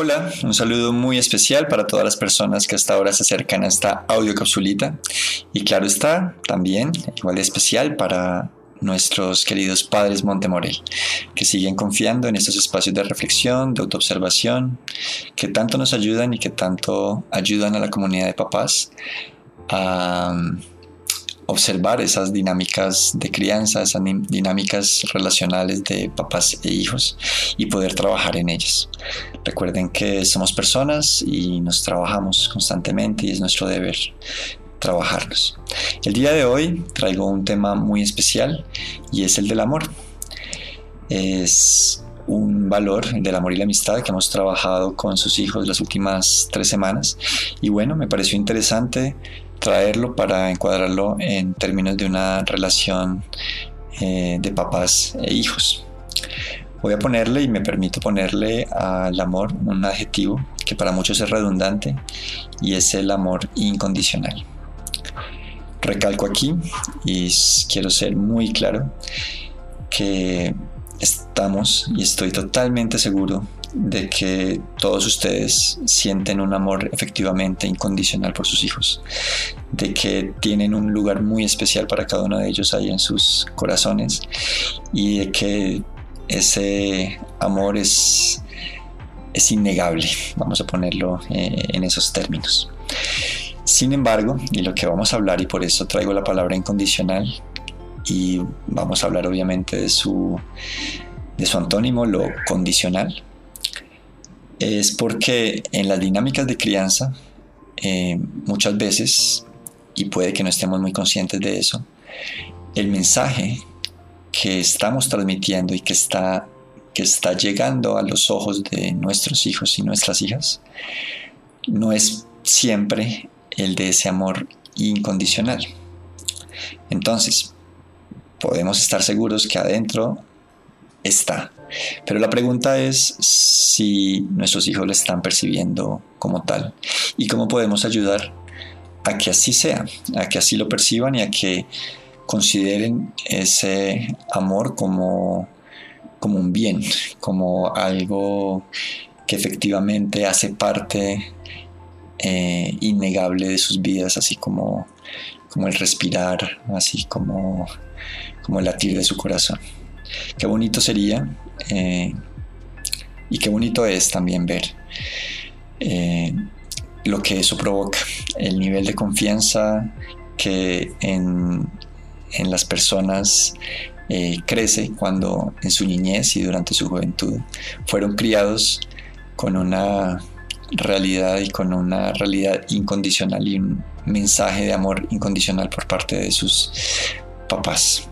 Hola, un saludo muy especial para todas las personas que hasta ahora se acercan a esta audio capsulita. Y claro está, también igual de especial para nuestros queridos padres Montemorel, que siguen confiando en estos espacios de reflexión, de autoobservación, que tanto nos ayudan y que tanto ayudan a la comunidad de papás a observar esas dinámicas de crianza, esas dinámicas relacionales de papás e hijos y poder trabajar en ellas. Recuerden que somos personas y nos trabajamos constantemente y es nuestro deber trabajarnos. El día de hoy traigo un tema muy especial y es el del amor. Es un valor del amor y la amistad que hemos trabajado con sus hijos las últimas tres semanas y bueno, me pareció interesante traerlo para encuadrarlo en términos de una relación eh, de papás e hijos. Voy a ponerle y me permito ponerle al amor un adjetivo que para muchos es redundante y es el amor incondicional. Recalco aquí y quiero ser muy claro que estamos y estoy totalmente seguro de que todos ustedes sienten un amor efectivamente incondicional por sus hijos, de que tienen un lugar muy especial para cada uno de ellos ahí en sus corazones y de que ese amor es, es innegable, vamos a ponerlo eh, en esos términos. Sin embargo, y lo que vamos a hablar, y por eso traigo la palabra incondicional, y vamos a hablar obviamente de su, de su antónimo, lo condicional, es porque en las dinámicas de crianza eh, muchas veces, y puede que no estemos muy conscientes de eso, el mensaje que estamos transmitiendo y que está, que está llegando a los ojos de nuestros hijos y nuestras hijas no es siempre el de ese amor incondicional. Entonces, podemos estar seguros que adentro está. Pero la pregunta es si nuestros hijos lo están percibiendo como tal y cómo podemos ayudar a que así sea, a que así lo perciban y a que consideren ese amor como, como un bien, como algo que efectivamente hace parte eh, innegable de sus vidas, así como, como el respirar, así como, como el latir de su corazón. Qué bonito sería eh, y qué bonito es también ver eh, lo que eso provoca, el nivel de confianza que en, las personas eh, crece cuando en su niñez y durante su juventud fueron criados con una realidad y con una realidad incondicional y un mensaje de amor incondicional por parte de sus papás.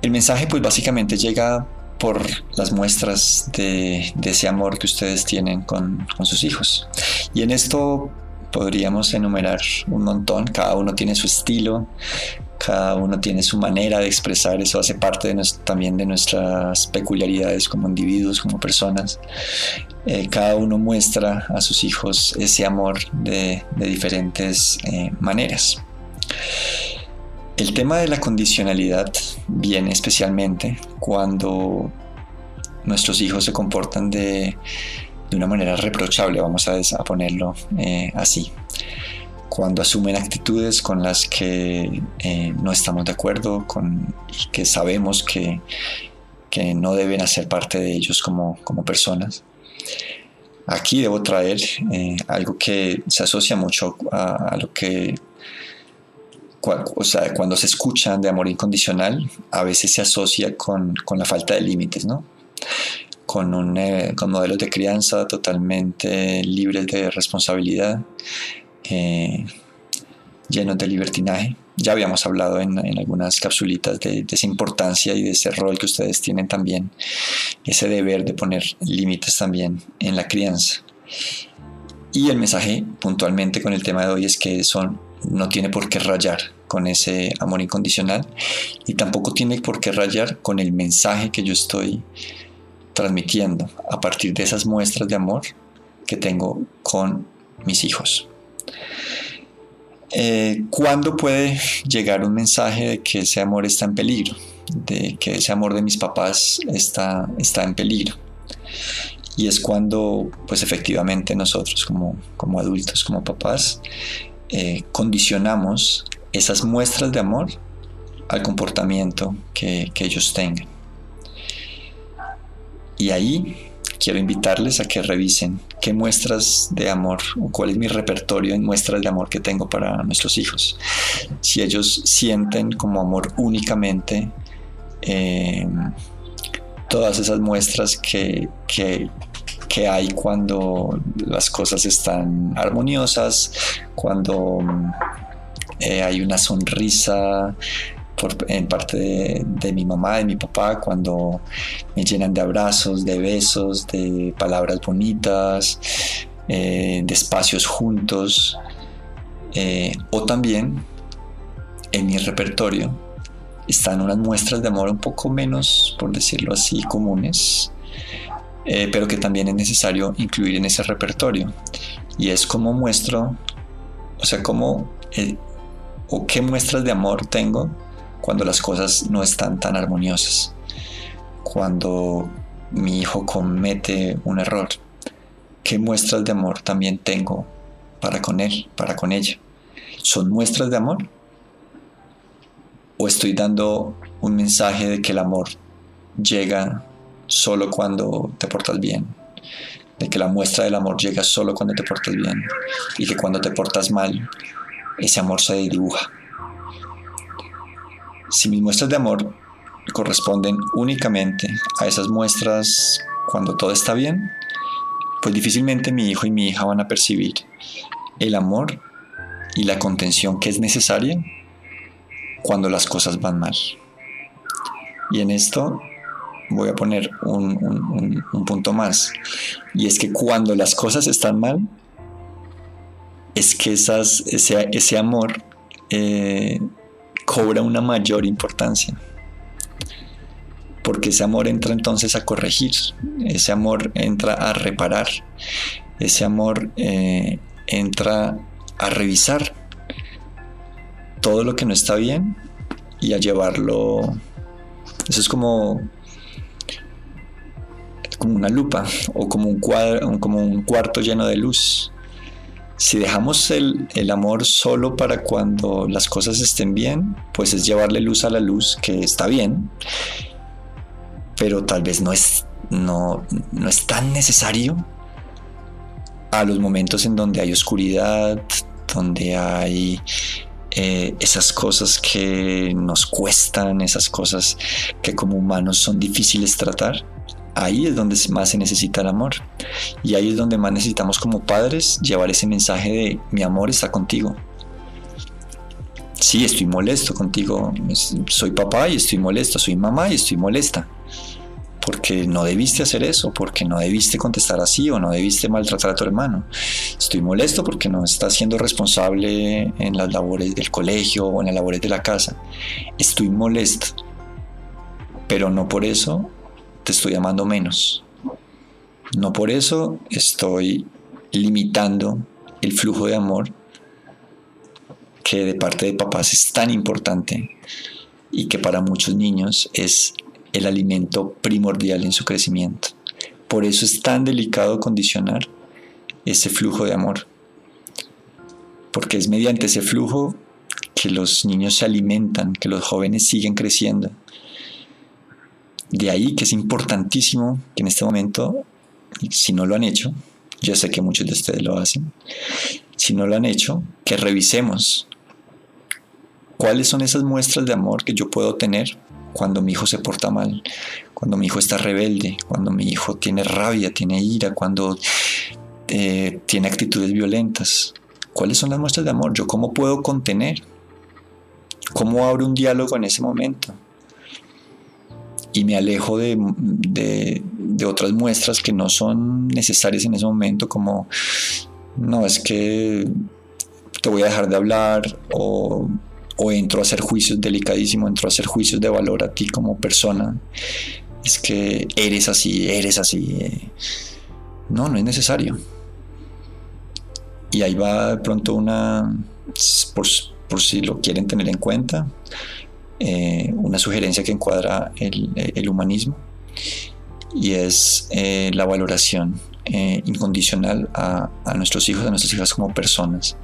El mensaje pues básicamente llega por las muestras de, ese amor que ustedes tienen con, sus hijos. Y en esto podríamos enumerar un montón, cada uno tiene su estilo, cada uno tiene su manera de expresar, eso hace parte también de nuestras peculiaridades como individuos, como personas. Eh, cada uno muestra a sus hijos ese amor de, diferentes eh, maneras. El tema de la condicionalidad viene especialmente cuando nuestros hijos se comportan de, una manera reprochable, vamos a, ponerlo eh, así. Cuando asumen actitudes con las que eh, no estamos de acuerdo con, y que sabemos que, no deben hacer parte de ellos como, personas. Aquí debo traer eh, algo que se asocia mucho a lo que o sea, cuando se escuchan de amor incondicional, a veces se asocia con, la falta de límites, ¿no? Con, un, eh, con modelos de crianza totalmente libres de responsabilidad, eh, llenos de libertinaje. Ya habíamos hablado en, algunas capsulitas de, esa importancia y de ese rol que ustedes tienen también, ese deber de poner límites también en la crianza. Y el mensaje puntualmente con el tema de hoy es que son no tiene por qué rayar con ese amor incondicional y tampoco tiene por qué rayar con el mensaje que yo estoy transmitiendo a partir de esas muestras de amor que tengo con mis hijos. Eh, ¿Cuándo puede llegar un mensaje de que ese amor está en peligro? De que ese amor de mis papás está, está en peligro. Y es cuando, pues efectivamente nosotros como, como adultos, como papás, eh, condicionamos esas muestras de amor al comportamiento que, que ellos tengan. Y ahí quiero invitarles a que revisen qué muestras de amor o cuál es mi repertorio en muestras de amor que tengo para nuestros hijos. Si ellos sienten como amor únicamente eh, todas esas muestras que, que, hay cuando las cosas están armoniosas, cuando eh, hay una sonrisa en parte de, mi mamá, de mi papá, cuando me llenan de abrazos, de besos, de palabras bonitas, eh, de espacios juntos, o también en mi repertorio están unas muestras de amor un poco menos, por decirlo así, comunes, eh, pero que también es necesario incluir en ese repertorio. Y es como muestro, o sea, cómo eh, o qué muestras de amor tengo cuando las cosas no están tan armoniosas, cuando mi hijo comete un error, qué muestras de amor también tengo para con él, para con ella. ¿Son muestras de amor? o estoy dando un mensaje de que el amor llega solo cuando te portas bien, de que la muestra del amor llega solo cuando te portas bien y que cuando te portas mal, ese amor se dibuja. Si mis muestras de amor corresponden únicamente a esas muestras cuando todo está bien, pues difícilmente mi hijo y mi hija van a percibir el amor y la contención que es necesaria cuando las cosas van mal. Y en esto voy a poner un, punto más. Y es que cuando las cosas están mal, es que esas, ese, amor eh, cobra una mayor importancia. Porque ese amor entra entonces a corregir, ese amor entra a reparar, ese amor eh, entra a revisar todo lo que no está bien y a llevarlo. Eso es como como una lupa o como un, cuadro, como un cuarto lleno de luz. Si dejamos el, el, amor solo para cuando las cosas estén bien, pues es llevarle luz a la luz, que está bien, pero tal vez no es, no, no es tan necesario a los momentos en donde hay oscuridad, donde hay eh, esas cosas que nos cuestan, esas cosas que como humanos son difíciles tratar, ahí es donde más se necesita el amor. Y ahí es donde más necesitamos como padres llevar ese mensaje de mi amor está contigo. Sí, estoy molesto contigo. Soy papá y estoy molesto. Soy mamá y estoy molesta porque no debiste hacer eso, porque no debiste contestar así o no debiste maltratar a tu hermano. Estoy molesto porque no estás siendo responsable en las labores del colegio o en las labores de la casa. Estoy molesto, pero no por eso te estoy amando menos. No por eso estoy limitando el flujo de amor que de parte de papás es tan importante y que para muchos niños es el alimento primordial en su crecimiento. Por eso es tan delicado condicionar ese flujo de amor. Porque es mediante ese flujo que los niños se alimentan, que los jóvenes siguen creciendo. De ahí que es importantísimo que en este momento, si no lo han hecho, yo sé que muchos de ustedes lo hacen, si no lo han hecho, que revisemos cuáles son esas muestras de amor que yo puedo tener cuando mi hijo se porta mal, cuando mi hijo está rebelde, cuando mi hijo tiene rabia, tiene ira, cuando eh, tiene actitudes violentas. ¿Cuáles son las muestras de amor? ¿Yo cómo puedo contener? ¿Cómo abro un diálogo en ese momento? Y me alejo de, de otras muestras que no son necesarias en ese momento, como, no, es que te voy a dejar de hablar o o entro a hacer juicios delicadísimos, entro a hacer juicios de valor a ti como persona. Es que eres así, eres así. No, no es necesario. Y ahí va de pronto una, por, si lo quieren tener en cuenta, eh, una sugerencia que encuadra el, humanismo. y es eh, la valoración eh, incondicional a, a nuestros hijos, a nuestras hijas como personas.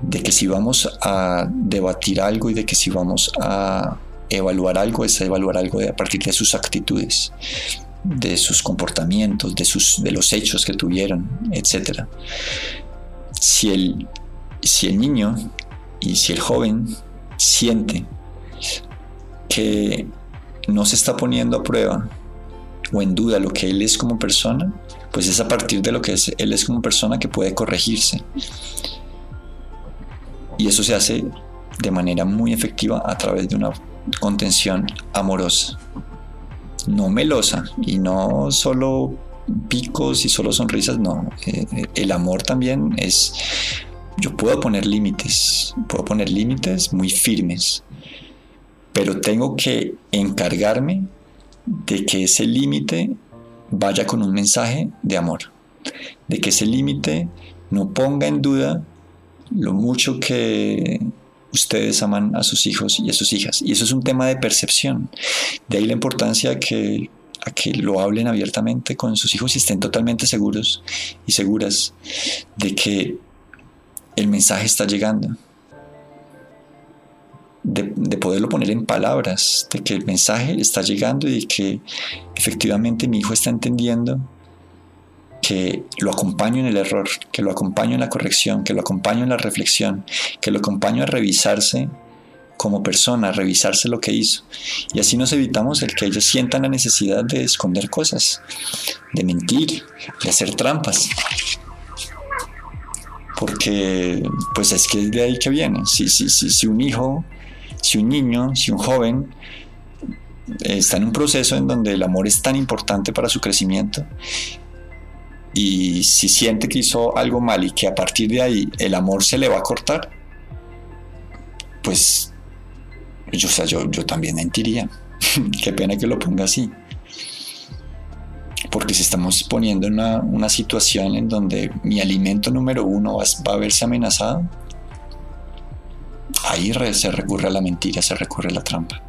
De que si vamos a debatir algo y de que si vamos a evaluar algo es evaluar algo a partir de sus actitudes, de sus comportamientos, de, sus, de los hechos que tuvieron, etc. Si el, si el niño y si el joven siente que no se está poniendo a prueba o en duda lo que él es como persona, pues es a partir de lo que es, él es como persona que puede corregirse. Y eso se hace de manera muy efectiva a través de una contención amorosa, no melosa y no solo picos y solo sonrisas, no. Eh, el amor también es, yo puedo poner límites, puedo poner límites muy firmes, pero tengo que encargarme de que ese límite vaya con un mensaje de amor, de que ese límite no ponga en duda lo mucho que ustedes aman a sus hijos y a sus hijas. Y eso es un tema de percepción. De ahí la importancia que, a que lo hablen abiertamente con sus hijos y estén totalmente seguros y seguras de que el mensaje está llegando. De, de, poderlo poner en palabras, de que el mensaje está llegando y de que efectivamente mi hijo está entendiendo que lo acompaño en el error, que lo acompaño en la corrección, que lo acompaño en la reflexión, que lo acompaño a revisarse como persona, a revisarse lo que hizo. Y así nos evitamos el que ellos sientan la necesidad de esconder cosas, de mentir, de hacer trampas. Porque pues es que es de ahí que viene. Si, si, si, si un hijo, si un niño, si un joven está en un proceso en donde el amor es tan importante para su crecimiento y si siente que hizo algo mal y que a partir de ahí el amor se le va a cortar, pues yo, yo, yo también mentiría. Qué pena que lo ponga así. Porque si estamos poniendo en una, una, situación en donde mi alimento número uno va a verse amenazado, ahí se recurre a la mentira, se recurre a la trampa.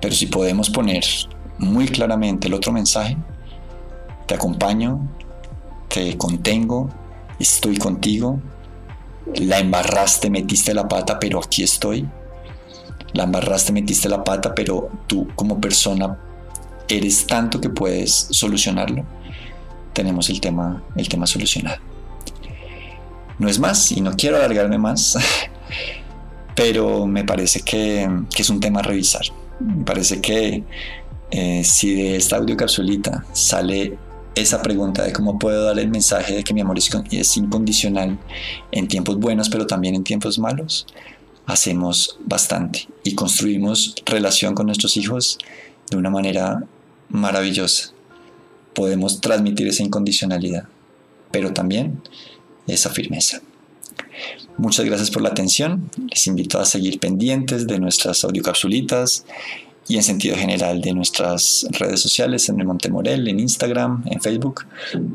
Pero si podemos poner muy claramente el otro mensaje, te acompaño, te contengo, estoy contigo, la embarraste, metiste la pata, pero aquí estoy. La embarraste, metiste la pata, pero tú como persona eres tanto que puedes solucionarlo. Tenemos el tema, el tema solucionado. No es más y no quiero alargarme más, pero me parece que, que es un tema a revisar. Me parece que eh, si de esta audio capsulita sale esa pregunta de cómo puedo dar el mensaje de que mi amor es incondicional en tiempos buenos, pero también en tiempos malos, hacemos bastante y construimos relación con nuestros hijos de una manera maravillosa. Podemos transmitir esa incondicionalidad, pero también esa firmeza. Muchas gracias por la atención. Les invito a seguir pendientes de nuestras audiocapsulitas y en sentido general de nuestras redes sociales, en el Montemorel, en Instagram, en Facebook,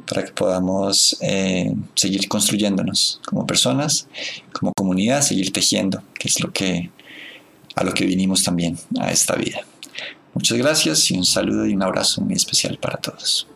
para que podamos eh, seguir construyéndonos como personas, como comunidad, seguir tejiendo, que es lo que a lo que vinimos también a esta vida. Muchas gracias y un saludo y un abrazo muy especial para todos.